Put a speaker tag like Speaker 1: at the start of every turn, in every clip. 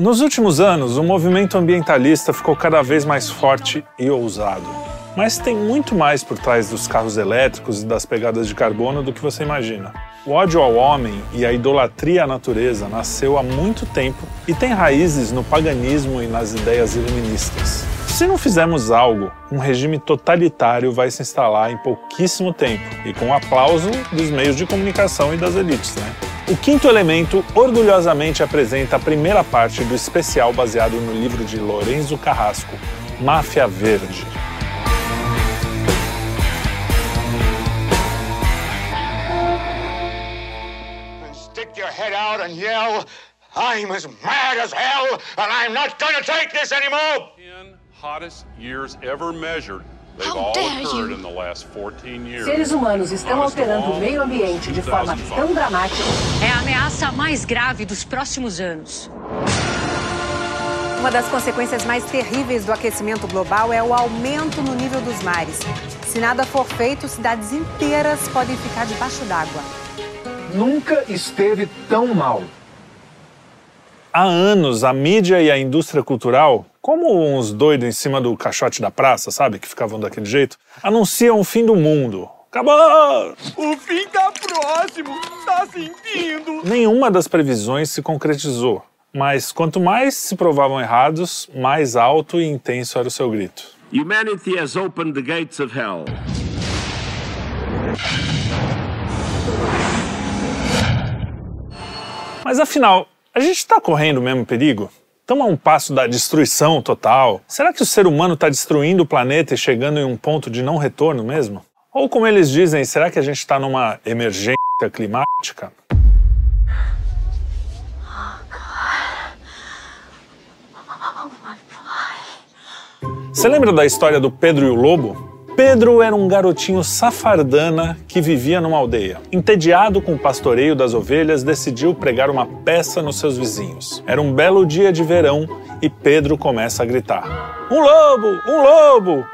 Speaker 1: Nos últimos anos, o movimento ambientalista ficou cada vez mais forte e ousado. Mas tem muito mais por trás dos carros elétricos e das pegadas de carbono do que você imagina. O ódio ao homem e a idolatria à natureza nasceu há muito tempo e tem raízes no paganismo e nas ideias iluministas. Se não fizermos algo, um regime totalitário vai se instalar em pouquíssimo tempo e com o aplauso dos meios de comunicação e das elites, né? O quinto elemento orgulhosamente apresenta a primeira parte do especial baseado no livro de Lorenzo Carrasco, Máfia Verde.
Speaker 2: Stick your head out and yell, I'm as mad as hell, and I'm not gonna take this anymore!
Speaker 3: 10 hottest years ever measured. They've
Speaker 4: How
Speaker 3: all
Speaker 4: dare
Speaker 3: occurred
Speaker 4: you.
Speaker 3: in the last 14 years.
Speaker 5: Seres humanos estão alterando o meio ambiente de forma
Speaker 3: 2005.
Speaker 5: tão dramática.
Speaker 6: É a ameaça mais grave dos próximos anos.
Speaker 7: Uma das consequências mais terríveis do aquecimento global é o aumento no nível dos mares. Se nada for feito, cidades inteiras podem ficar debaixo d'água.
Speaker 8: Nunca esteve tão mal.
Speaker 1: Há anos, a mídia e a indústria cultural, como uns doidos em cima do caixote da praça, sabe, que ficavam daquele jeito, anunciam o fim do mundo. Acabou!
Speaker 9: O fim tá próximo, tá sentindo?
Speaker 1: Nenhuma das previsões se concretizou, mas quanto mais se provavam errados, mais alto e intenso era o seu grito.
Speaker 10: Humanity has opened the gates of hell.
Speaker 1: Mas afinal, a gente está correndo o mesmo perigo? Estamos a um passo da destruição total? Será que o ser humano está destruindo o planeta e chegando em um ponto de não retorno mesmo? Ou como eles dizem, será que a gente está numa emergência climática? Você lembra da história do Pedro e o Lobo? Pedro era um garotinho safardana que vivia numa aldeia. Entediado com o pastoreio das ovelhas, decidiu pregar uma peça nos seus vizinhos. Era um belo dia de verão e Pedro começa a gritar: Um lobo! Um lobo!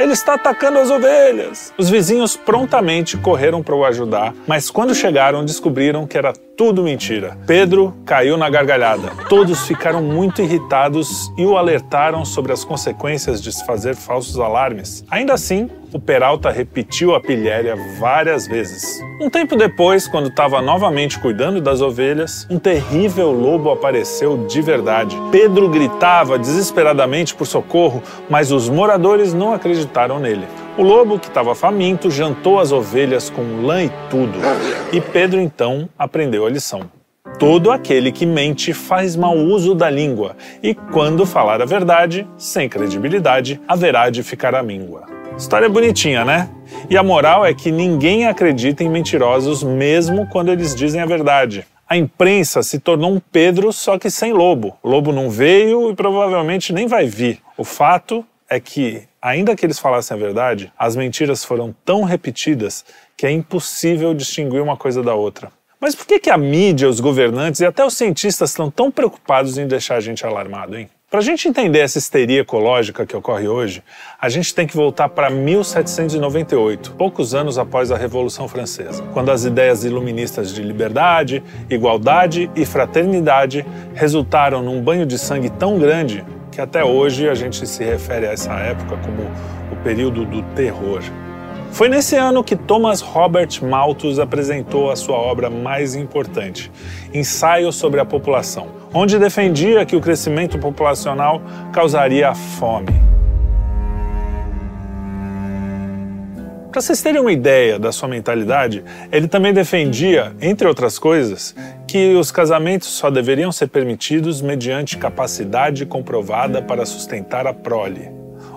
Speaker 1: Ele está atacando as ovelhas! Os vizinhos prontamente correram para o ajudar, mas quando chegaram descobriram que era tudo mentira. Pedro caiu na gargalhada. Todos ficaram muito irritados e o alertaram sobre as consequências de se fazer falsos alarmes. Ainda assim, o Peralta repetiu a pilhéria várias vezes. Um tempo depois, quando estava novamente cuidando das ovelhas, um terrível lobo apareceu de verdade. Pedro gritava desesperadamente por socorro, mas os moradores não acreditaram nele. O lobo, que estava faminto, jantou as ovelhas com lã e tudo. E Pedro então aprendeu a lição. Todo aquele que mente faz mau uso da língua, e quando falar a verdade, sem credibilidade, haverá de ficar à míngua. História bonitinha, né? E a moral é que ninguém acredita em mentirosos mesmo quando eles dizem a verdade. A imprensa se tornou um Pedro, só que sem lobo. Lobo não veio e provavelmente nem vai vir. O fato é que, ainda que eles falassem a verdade, as mentiras foram tão repetidas que é impossível distinguir uma coisa da outra. Mas por que, que a mídia, os governantes e até os cientistas estão tão preocupados em deixar a gente alarmado, hein? Para a gente entender essa histeria ecológica que ocorre hoje, a gente tem que voltar para 1798, poucos anos após a Revolução Francesa, quando as ideias iluministas de liberdade, igualdade e fraternidade resultaram num banho de sangue tão grande que até hoje a gente se refere a essa época como o período do terror. Foi nesse ano que Thomas Robert Malthus apresentou a sua obra mais importante, Ensaio sobre a População, onde defendia que o crescimento populacional causaria fome. Para vocês terem uma ideia da sua mentalidade, ele também defendia, entre outras coisas, que os casamentos só deveriam ser permitidos mediante capacidade comprovada para sustentar a prole.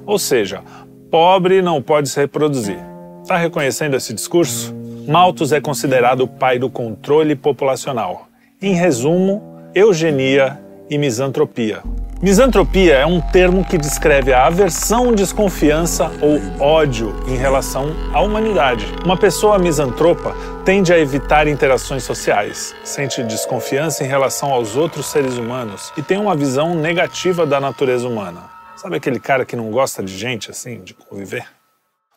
Speaker 1: Ou seja, pobre não pode se reproduzir. Está reconhecendo esse discurso? Malthus é considerado o pai do controle populacional. Em resumo, eugenia e misantropia. Misantropia é um termo que descreve a aversão, desconfiança ou ódio em relação à humanidade. Uma pessoa misantropa tende a evitar interações sociais, sente desconfiança em relação aos outros seres humanos e tem uma visão negativa da natureza humana. Sabe aquele cara que não gosta de gente assim, de conviver?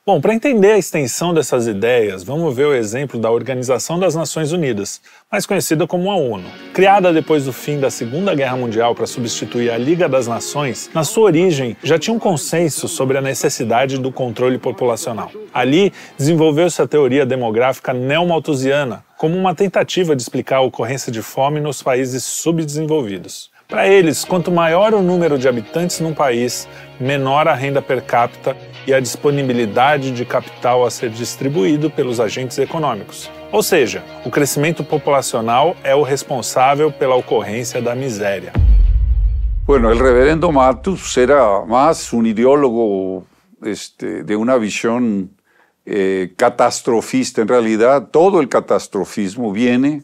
Speaker 1: Bom, para entender a extensão dessas ideias, vamos ver o exemplo da Organização das Nações Unidas, mais conhecida como a ONU. Criada depois do fim da Segunda Guerra Mundial para substituir a Liga das Nações, na sua origem já tinha um consenso sobre a necessidade do controle populacional. Ali desenvolveu-se a teoria demográfica neomalthusiana, como uma tentativa de explicar a ocorrência de fome nos países subdesenvolvidos. Para eles, quanto maior o número de habitantes num país, menor a renda per capita e a disponibilidade de capital a ser distribuído pelos agentes econômicos. Ou seja, o crescimento populacional é o responsável pela ocorrência da miséria.
Speaker 4: Bueno, el reverendo Matus era más un ideólogo este, de una visión eh, catastrofista. En realidad, todo el catastrofismo viene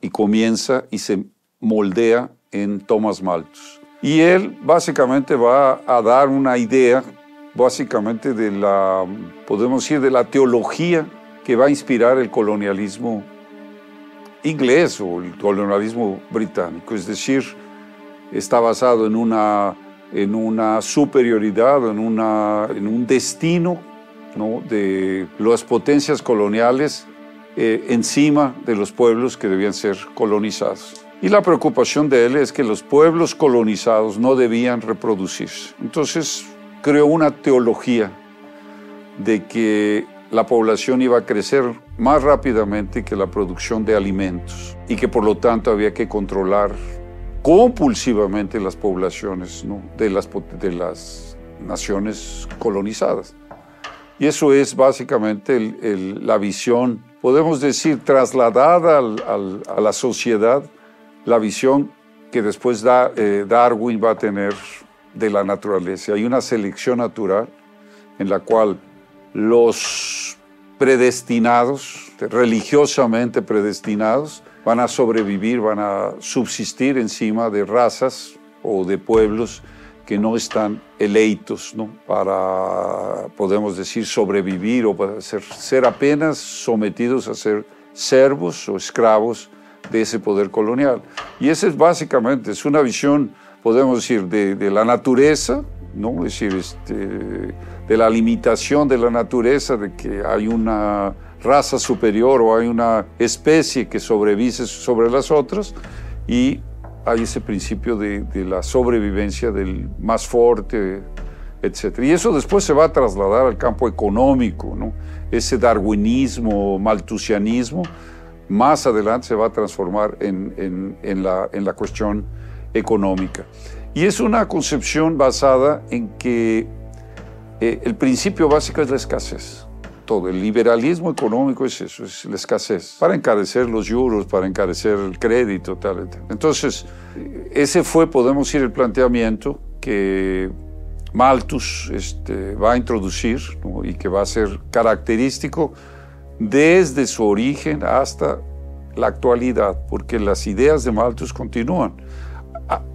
Speaker 4: y comienza y se moldea en Thomas Malthus. Y él básicamente va a dar una idea, básicamente de la, podemos decir, de la teología que va a inspirar el colonialismo inglés o el colonialismo británico. Es decir, está basado en una, en una superioridad, en, una, en un destino ¿no? de las potencias coloniales eh, encima de los pueblos que debían ser colonizados. Y la preocupación de él es que los pueblos colonizados no debían reproducirse. Entonces creó una teología de que la población iba a crecer más rápidamente que la producción de alimentos y que por lo tanto había que controlar compulsivamente las poblaciones de, las, naciones colonizadas. Y eso es básicamente la visión, podemos decir, trasladada a la sociedad la visión que después eh, Darwin va a tener de la naturaleza. Hay una selección natural en la cual los predestinados, religiosamente predestinados, van a sobrevivir, van a subsistir encima de razas o de pueblos que no están eleitos ¿no? para, podemos decir, sobrevivir o para ser, ser apenas sometidos a ser servos o esclavos de ese poder colonial. Y esa es básicamente, es una visión, podemos decir, de, de la naturaleza, ¿no? es decir, este, de la limitación de la naturaleza, de que hay una raza superior o hay una especie que sobrevive sobre las otras, y hay ese principio de, de la sobrevivencia del más fuerte, etc. Y eso después se va a trasladar al campo económico, ¿no? ese darwinismo, maltusianismo, más adelante se va a transformar en, en, en, la, en, la, cuestión económica. Y es una concepción basada en que eh, el principio básico es la escasez. Todo, el liberalismo económico es eso, es la escasez, para encarecer los euros, para encarecer el crédito, tal, tal. Entonces, ese fue, podemos decir, el planteamiento que Malthus este, va a introducir ¿no? y que va a ser característico desde su origen hasta la actualidad, porque las ideas de Malthus continúan,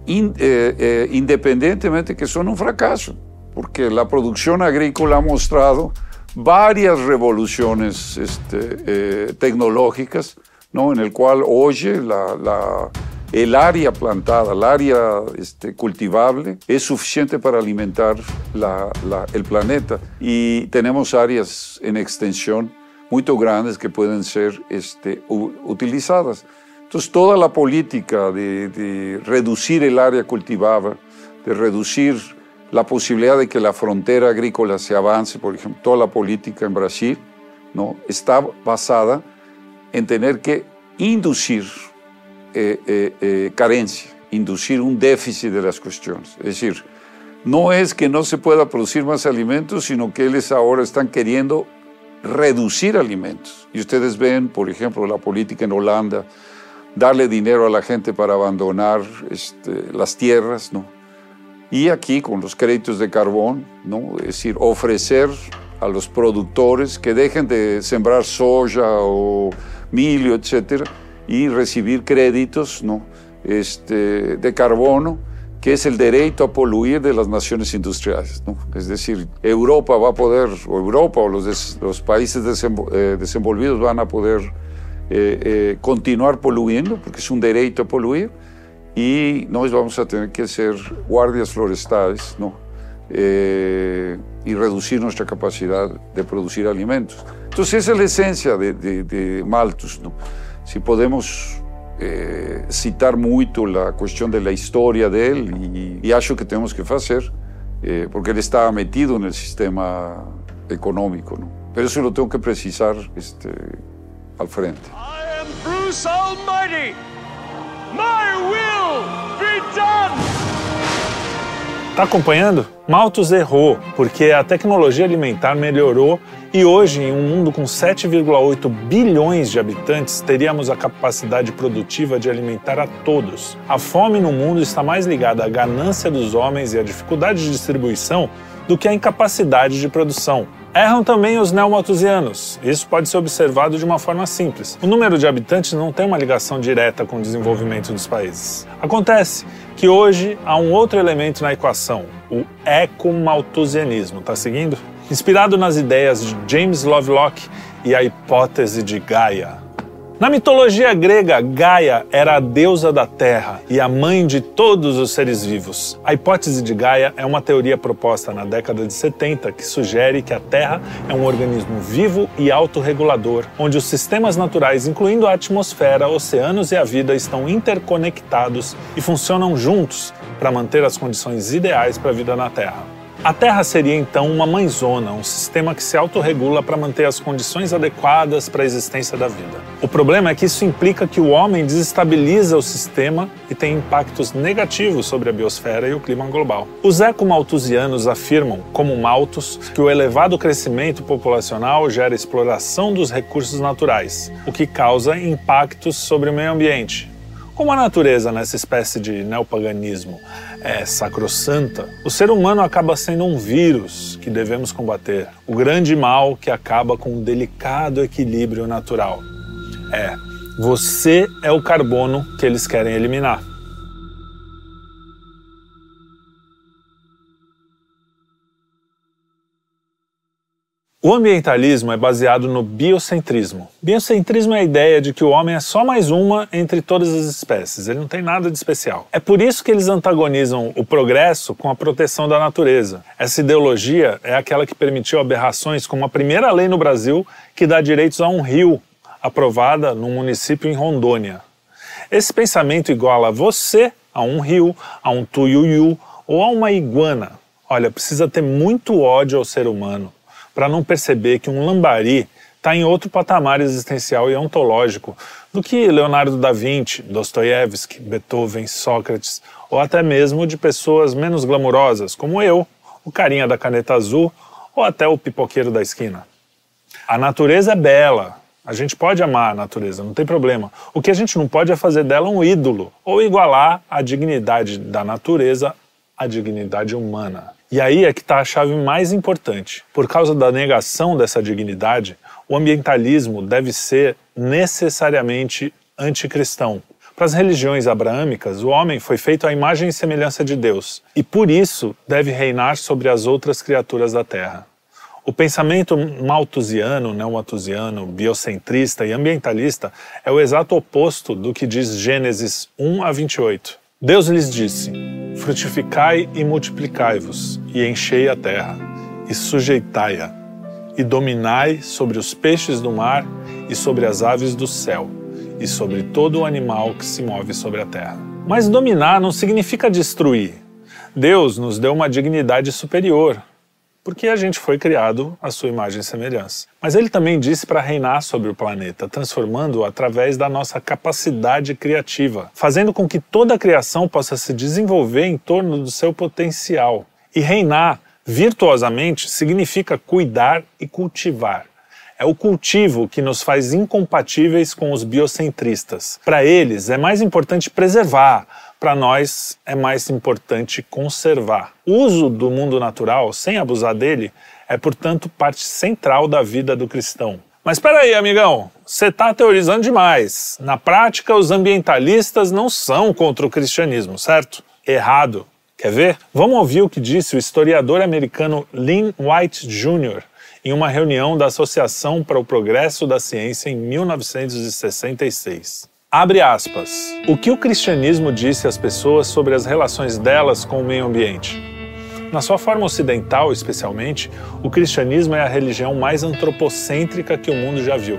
Speaker 4: in, eh, eh, independientemente que son un fracaso, porque la producción agrícola ha mostrado varias revoluciones este, eh, tecnológicas, ¿no? en el cual hoy la, la, el área plantada, el área este, cultivable, es suficiente para alimentar la, el planeta. Y tenemos áreas en extensión muy grandes que pueden ser este, utilizadas. Entonces, toda la política de, de, reducir el área cultivada, de reducir la posibilidad de que la frontera agrícola se avance, por ejemplo, toda la política en Brasil, ¿no? está basada en tener que inducir eh, eh, eh, carencia, inducir un déficit de las cuestiones. Es decir, no es que no se pueda producir más alimentos, sino que ellos ahora están queriendo reducir alimentos. Y ustedes ven, por ejemplo, la política en Holanda, darle dinero a la gente para abandonar este, las tierras, ¿no? Y aquí con los créditos de carbón, ¿no? Es decir, ofrecer a los productores que dejen de sembrar soya o milio, etcétera, y recibir créditos, ¿no? Este, de carbono que es el derecho a poluir de las naciones industriales. ¿no? Es decir, Europa va a poder, o Europa o los, des, los países eh, desenvolvidos van a poder eh, eh, continuar poluyendo, porque es un derecho a poluir, y nos vamos a tener que ser guardias forestales, ¿no? eh, y reducir nuestra capacidad de producir alimentos. Entonces esa es la esencia de, de, de Malthus. ¿no? Si podemos eh, citar muito la cuestión de la historia de él y, y acho que tenemos que hacer, eh, porque él estaba metido en el sistema económico. ¿no? Pero eso lo tengo que precisar este, al frente.
Speaker 9: I am Bruce Almighty. My will be done.
Speaker 1: Tá acompanhando? Malthus errou, porque a tecnologia alimentar melhorou e hoje, em um mundo com 7,8 bilhões de habitantes, teríamos a capacidade produtiva de alimentar a todos. A fome no mundo está mais ligada à ganância dos homens e à dificuldade de distribuição do que à incapacidade de produção. Erram também os neomalthusianos. Isso pode ser observado de uma forma simples. O número de habitantes não tem uma ligação direta com o desenvolvimento dos países. Acontece que hoje há um outro elemento na equação, o ecomalthusianismo. Tá seguindo? Inspirado nas ideias de James Lovelock e a hipótese de Gaia. Na mitologia grega, Gaia era a deusa da terra e a mãe de todos os seres vivos. A hipótese de Gaia é uma teoria proposta na década de 70 que sugere que a Terra é um organismo vivo e autorregulador, onde os sistemas naturais, incluindo a atmosfera, oceanos e a vida, estão interconectados e funcionam juntos para manter as condições ideais para a vida na Terra. A Terra seria então uma mãezona, um sistema que se autorregula para manter as condições adequadas para a existência da vida. O problema é que isso implica que o homem desestabiliza o sistema e tem impactos negativos sobre a biosfera e o clima global. Os ecomalthusianos afirmam, como Malthus, que o elevado crescimento populacional gera exploração dos recursos naturais, o que causa impactos sobre o meio ambiente. Como a natureza nessa espécie de neopaganismo é sacrossanta, o ser humano acaba sendo um vírus que devemos combater, o grande mal que acaba com um delicado equilíbrio natural. É, você é o carbono que eles querem eliminar. O ambientalismo é baseado no biocentrismo. Biocentrismo é a ideia de que o homem é só mais uma entre todas as espécies, ele não tem nada de especial. É por isso que eles antagonizam o progresso com a proteção da natureza. Essa ideologia é aquela que permitiu aberrações como a primeira lei no Brasil que dá direitos a um rio, aprovada num município em Rondônia. Esse pensamento iguala você a um rio, a um tuiuiu ou a uma iguana. Olha, precisa ter muito ódio ao ser humano para não perceber que um lambari está em outro patamar existencial e ontológico do que Leonardo da Vinci, Dostoiévski, Beethoven, Sócrates, ou até mesmo de pessoas menos glamurosas, como eu, o carinha da caneta azul ou até o pipoqueiro da esquina. A natureza é bela, a gente pode amar a natureza, não tem problema. O que a gente não pode é fazer dela um ídolo ou igualar a dignidade da natureza à dignidade humana. E aí é que está a chave mais importante. Por causa da negação dessa dignidade, o ambientalismo deve ser necessariamente anticristão. Para as religiões abraâmicas, o homem foi feito à imagem e semelhança de Deus, e por isso deve reinar sobre as outras criaturas da terra. O pensamento malthusiano, neomalthusiano, biocentrista e ambientalista é o exato oposto do que diz Gênesis 1 a 28. Deus lhes disse: Frutificai e multiplicai-vos, e enchei a terra, e sujeitai-a, e dominai sobre os peixes do mar, e sobre as aves do céu, e sobre todo o animal que se move sobre a terra. Mas dominar não significa destruir. Deus nos deu uma dignidade superior, porque a gente foi criado à sua imagem e semelhança. Mas ele também disse para reinar sobre o planeta, transformando-o através da nossa capacidade criativa, fazendo com que toda a criação possa se desenvolver em torno do seu potencial. E reinar virtuosamente significa cuidar e cultivar. É o cultivo que nos faz incompatíveis com os biocentristas. Para eles, é mais importante preservar, para nós é mais importante conservar. O uso do mundo natural, sem abusar dele, é, portanto, parte central da vida do cristão. Mas espera aí, amigão, você está teorizando demais. Na prática, os ambientalistas não são contra o cristianismo, certo? Errado. Quer ver? Vamos ouvir o que disse o historiador americano Lynn White Jr em uma reunião da Associação para o Progresso da Ciência em 1966. Abre aspas. O que o cristianismo disse às pessoas sobre as relações delas com o meio ambiente? Na sua forma ocidental, especialmente, o cristianismo é a religião mais antropocêntrica que o mundo já viu.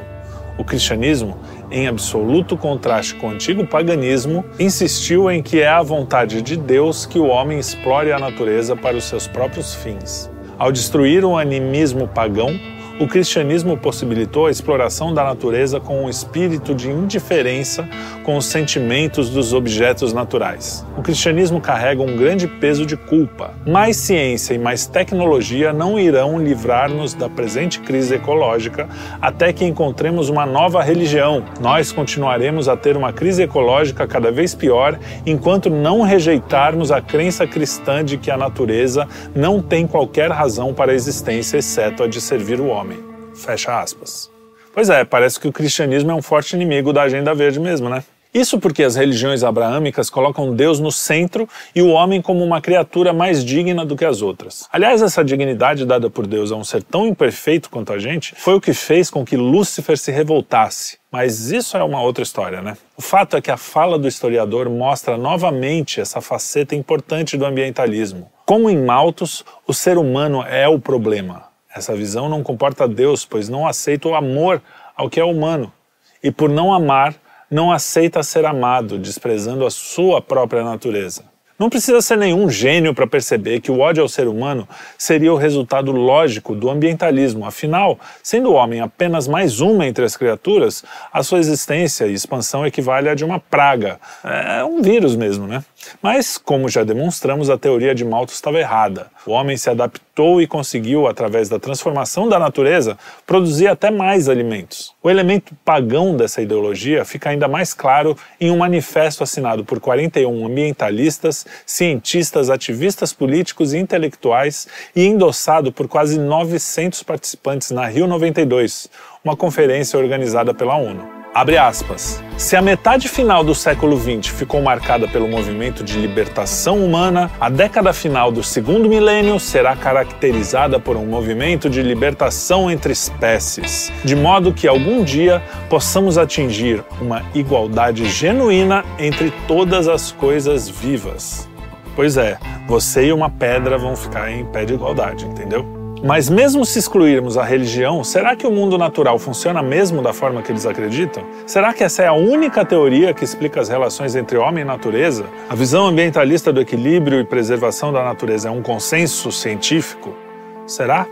Speaker 1: O cristianismo, em absoluto contraste com o antigo paganismo, insistiu em que é a vontade de Deus que o homem explore a natureza para os seus próprios fins. Ao destruir o animismo pagão, o cristianismo possibilitou a exploração da natureza com um espírito de indiferença com os sentimentos dos objetos naturais. O cristianismo carrega um grande peso de culpa. Mais ciência e mais tecnologia não irão livrar-nos da presente crise ecológica até que encontremos uma nova religião. Nós continuaremos a ter uma crise ecológica cada vez pior enquanto não rejeitarmos a crença cristã de que a natureza não tem qualquer razão para a existência exceto a de servir o homem. Fecha aspas. Pois é, parece que o cristianismo é um forte inimigo da agenda verde mesmo, né? Isso porque as religiões abraâmicas colocam Deus no centro e o homem como uma criatura mais digna do que as outras. Aliás, essa dignidade dada por Deus a um ser tão imperfeito quanto a gente foi o que fez com que Lúcifer se revoltasse. Mas isso é uma outra história, né? O fato é que a fala do historiador mostra novamente essa faceta importante do ambientalismo. Como em Malthus, o ser humano é o problema. Essa visão não comporta Deus, pois não aceita o amor ao que é humano. E por não amar, não aceita ser amado, desprezando a sua própria natureza. Não precisa ser nenhum gênio para perceber que o ódio ao ser humano seria o resultado lógico do ambientalismo. Afinal, sendo o homem apenas mais uma entre as criaturas, a sua existência e expansão equivale a de uma praga. É um vírus mesmo, né? Mas, como já demonstramos, a teoria de Malthus estava errada. O homem se adaptou e conseguiu, através da transformação da natureza, produzir até mais alimentos. O elemento pagão dessa ideologia fica ainda mais claro em um manifesto assinado por 41 ambientalistas, cientistas, ativistas políticos e intelectuais e endossado por quase 900 participantes na Rio 92, uma conferência organizada pela ONU. Abre aspas. Se a metade final do século XX ficou marcada pelo movimento de libertação humana, a década final do segundo milênio será caracterizada por um movimento de libertação entre espécies, de modo que algum dia possamos atingir uma igualdade genuína entre todas as coisas vivas. Pois é, você e uma pedra vão ficar em pé de igualdade, entendeu? Mas mesmo se excluirmos a religião, será que o mundo natural funciona mesmo da forma que eles acreditam? Será que essa é a única teoria que explica as relações entre homem e natureza? A visão ambientalista do equilíbrio e preservação da natureza é um consenso científico? Será?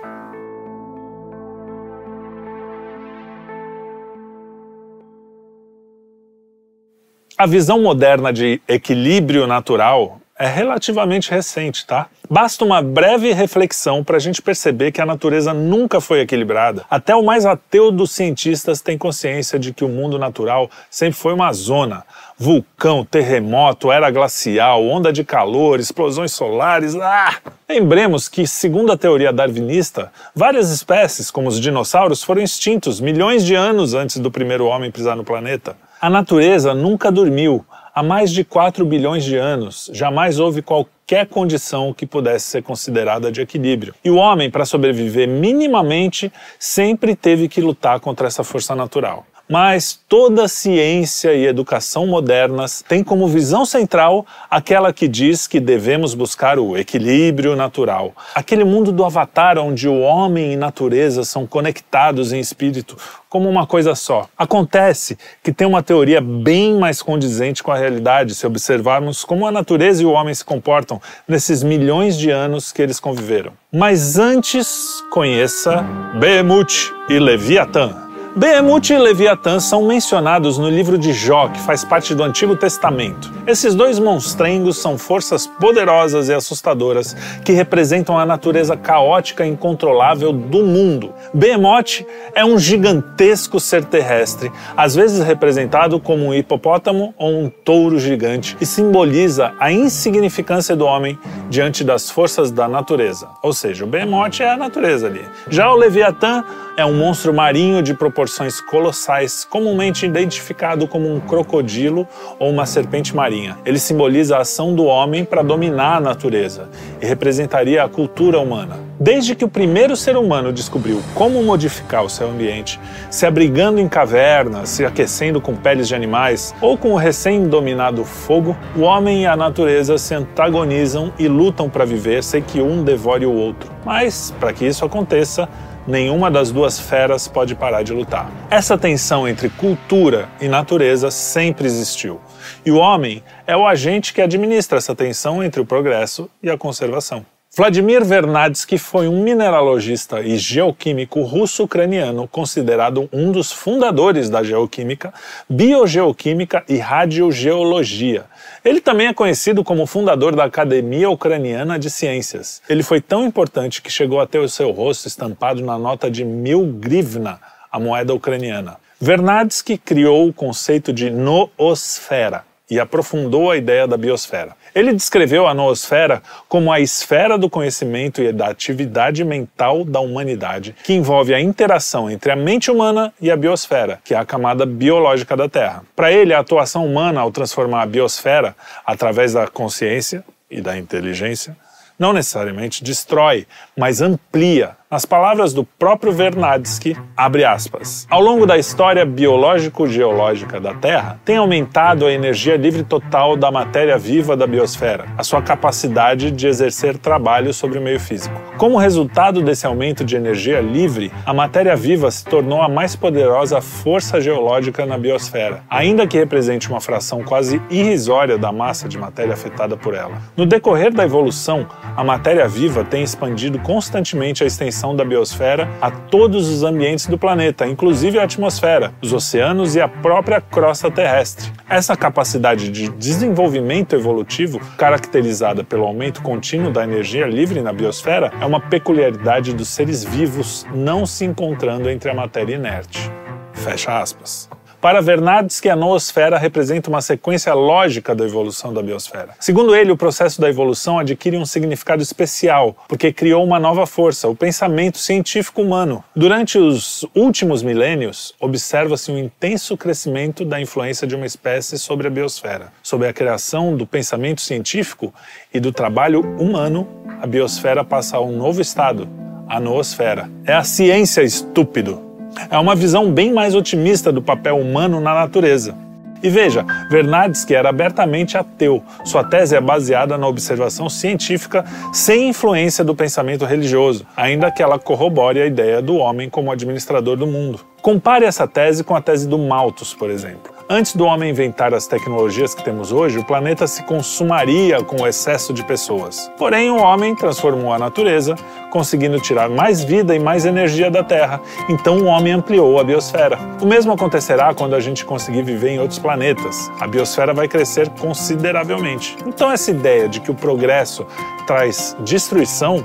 Speaker 1: A visão moderna de equilíbrio natural é relativamente recente, tá? Basta uma breve reflexão para a gente perceber que a natureza nunca foi equilibrada. Até o mais ateu dos cientistas tem consciência de que o mundo natural sempre foi uma zona. Vulcão, terremoto, era glacial, onda de calor, explosões solares. Ah! Lembremos que, segundo a teoria darwinista, várias espécies, como os dinossauros, foram extintos milhões de anos antes do primeiro homem pisar no planeta. A natureza nunca dormiu. Há mais de 4 bilhões de anos, jamais houve qualquer condição que pudesse ser considerada de equilíbrio. E o homem, para sobreviver minimamente, sempre teve que lutar contra essa força natural. Mas toda ciência e educação modernas têm como visão central aquela que diz que devemos buscar o equilíbrio natural. Aquele mundo do avatar onde o homem e natureza são conectados em espírito como uma coisa só. Acontece que tem uma teoria bem mais condizente com a realidade se observarmos como a natureza e o homem se comportam nesses milhões de anos que eles conviveram. Mas antes, conheça Behemoth e Leviatã. Behemoth e Leviatã são mencionados no livro de Jó, que faz parte do Antigo Testamento. Esses dois monstrengos são forças poderosas e assustadoras que representam a natureza caótica e incontrolável do mundo. Behemoth é um gigantesco ser terrestre, às vezes representado como um hipopótamo ou um touro gigante, e simboliza a insignificância do homem diante das forças da natureza. Ou seja, o Behemoth é a natureza ali. Já o Leviatã é um monstro marinho de proporções colossais, comumente identificado como um crocodilo ou uma serpente marinha. Ele simboliza a ação do homem para dominar a natureza e representaria a cultura humana. Desde que o primeiro ser humano descobriu como modificar o seu ambiente, se abrigando em cavernas, se aquecendo com peles de animais ou com o recém-dominado fogo, o homem e a natureza se antagonizam e lutam para viver sem que um devore o outro. Mas, para que isso aconteça, nenhuma das duas feras pode parar de lutar. Essa tensão entre cultura e natureza sempre existiu. E o homem é o agente que administra essa tensão entre o progresso e a conservação. Vladimir Vernadsky foi um mineralogista e geoquímico russo-ucraniano considerado um dos fundadores da geoquímica, biogeoquímica e radiogeologia. Ele também é conhecido como fundador da Academia Ucraniana de Ciências. Ele foi tão importante que chegou a ter o seu rosto estampado na nota de mil grivna, a moeda ucraniana. Vernadsky criou o conceito de noosfera e aprofundou a ideia da biosfera. Ele descreveu a noosfera como a esfera do conhecimento e da atividade mental da humanidade, que envolve a interação entre a mente humana e a biosfera, que é a camada biológica da Terra. Para ele, a atuação humana ao transformar a biosfera através da consciência e da inteligência não necessariamente destrói, mas amplia nas palavras do próprio Vernadsky, abre aspas. Ao longo da história biológico-geológica da Terra, tem aumentado a energia livre total da matéria viva da biosfera, a sua capacidade de exercer trabalho sobre o meio físico. Como resultado desse aumento de energia livre, a matéria viva se tornou a mais poderosa força geológica na biosfera, ainda que represente uma fração quase irrisória da massa de matéria afetada por ela. No decorrer da evolução, a matéria viva tem expandido constantemente a extensão da biosfera a todos os ambientes do planeta, inclusive a atmosfera, os oceanos e a própria crosta terrestre. Essa capacidade de desenvolvimento evolutivo, caracterizada pelo aumento contínuo da energia livre na biosfera, é uma peculiaridade dos seres vivos não se encontrando entre a matéria inerte. Fecha aspas. Para Vernadsky, a noosfera representa uma sequência lógica da evolução da biosfera. Segundo ele, o processo da evolução adquire um significado especial, porque criou uma nova força, o pensamento científico humano. Durante os últimos milênios, observa-se um intenso crescimento da influência de uma espécie sobre a biosfera. Sob a criação do pensamento científico e do trabalho humano, a biosfera passa a um novo estado, a noosfera. É a ciência estúpido é uma visão bem mais otimista do papel humano na natureza. E veja, Vernadsky era abertamente ateu. Sua tese é baseada na observação científica sem influência do pensamento religioso, ainda que ela corrobore a ideia do homem como administrador do mundo. Compare essa tese com a tese do Malthus, por exemplo. Antes do homem inventar as tecnologias que temos hoje, o planeta se consumaria com o excesso de pessoas. Porém, o homem transformou a natureza, conseguindo tirar mais vida e mais energia da Terra. Então, o homem ampliou a biosfera. O mesmo acontecerá quando a gente conseguir viver em outros planetas. A biosfera vai crescer consideravelmente. Então, essa ideia de que o progresso traz destruição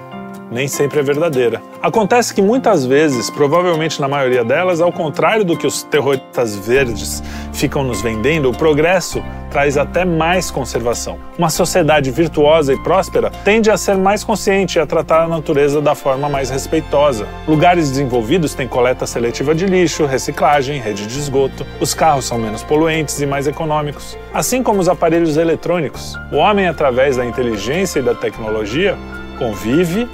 Speaker 1: nem sempre é verdadeira. Acontece que muitas vezes, provavelmente na maioria delas, ao contrário do que os terroristas verdes ficam nos vendendo, o progresso traz até mais conservação. Uma sociedade virtuosa e próspera tende a ser mais consciente e a tratar a natureza da forma mais respeitosa. Lugares desenvolvidos têm coleta seletiva de lixo, reciclagem, rede de esgoto. Os carros são menos poluentes e mais econômicos, assim como os aparelhos eletrônicos. O homem, através da inteligência e da tecnologia, convive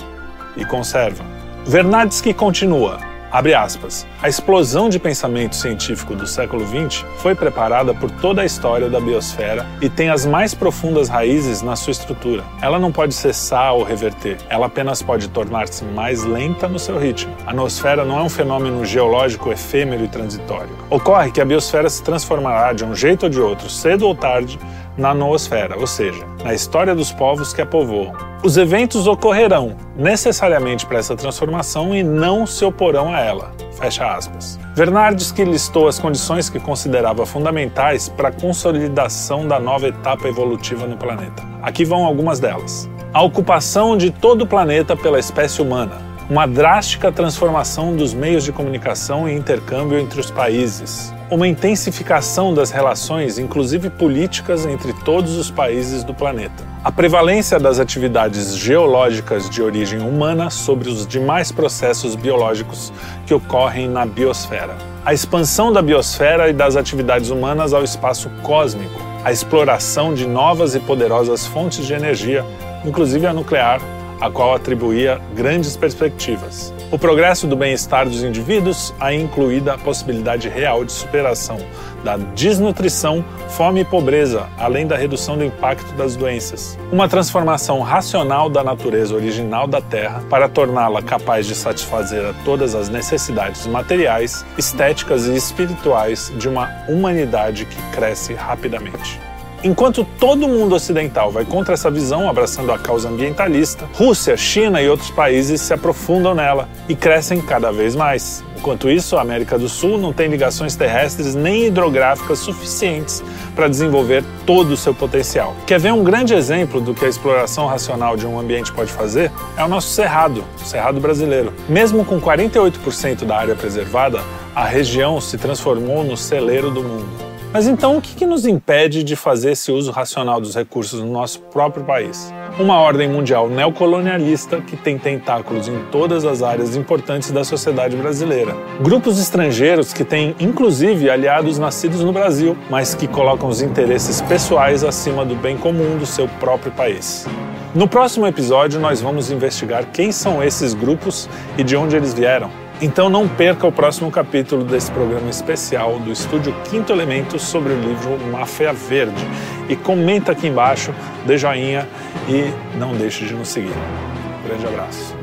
Speaker 1: e conserva. Vernadsky continua, abre aspas, a explosão de pensamento científico do século XX foi preparada por toda a história da biosfera e tem as mais profundas raízes na sua estrutura. Ela não pode cessar ou reverter, ela apenas pode tornar-se mais lenta no seu ritmo. A noosfera não é um fenômeno geológico efêmero e transitório. Ocorre que a biosfera se transformará de um jeito ou de outro, cedo ou tarde, na noosfera, ou seja, na história dos povos que a povoam. Os eventos ocorrerão necessariamente para essa transformação e não se oporão a ela. Fecha aspas. Vernardsky listou as condições que considerava fundamentais para a consolidação da nova etapa evolutiva no planeta. Aqui vão algumas delas. A ocupação de todo o planeta pela espécie humana, uma drástica transformação dos meios de comunicação e intercâmbio entre os países, uma intensificação das relações, inclusive políticas, entre todos os países do planeta. A prevalência das atividades geológicas de origem humana sobre os demais processos biológicos que ocorrem na biosfera. A expansão da biosfera e das atividades humanas ao espaço cósmico. A exploração de novas e poderosas fontes de energia, inclusive a nuclear, a qual atribuía grandes perspectivas. O progresso do bem-estar dos indivíduos, aí incluída a possibilidade real de superação da desnutrição, fome e pobreza, além da redução do impacto das doenças. Uma transformação racional da natureza original da Terra para torná-la capaz de satisfazer a todas as necessidades materiais, estéticas e espirituais de uma humanidade que cresce rapidamente. Enquanto todo mundo ocidental vai contra essa visão, abraçando a causa ambientalista, Rússia, China e outros países se aprofundam nela e crescem cada vez mais. Enquanto isso, a América do Sul não tem ligações terrestres nem hidrográficas suficientes para desenvolver todo o seu potencial. Quer ver um grande exemplo do que a exploração racional de um ambiente pode fazer? É o nosso Cerrado, o Cerrado brasileiro. Mesmo com 48% da área preservada, a região se transformou no celeiro do mundo. Mas então o que, que nos impede de fazer esse uso racional dos recursos no nosso próprio país? Uma ordem mundial neocolonialista que tem tentáculos em todas as áreas importantes da sociedade brasileira. Grupos estrangeiros que têm, inclusive, aliados nascidos no Brasil, mas que colocam os interesses pessoais acima do bem comum do seu próprio país. No próximo episódio, nós vamos investigar quem são esses grupos e de onde eles vieram. Então não perca o próximo capítulo desse programa especial do Estúdio Quinto Elemento sobre o livro Máfia Verde. E comenta aqui embaixo, dê joinha e não deixe de nos seguir. Um grande abraço.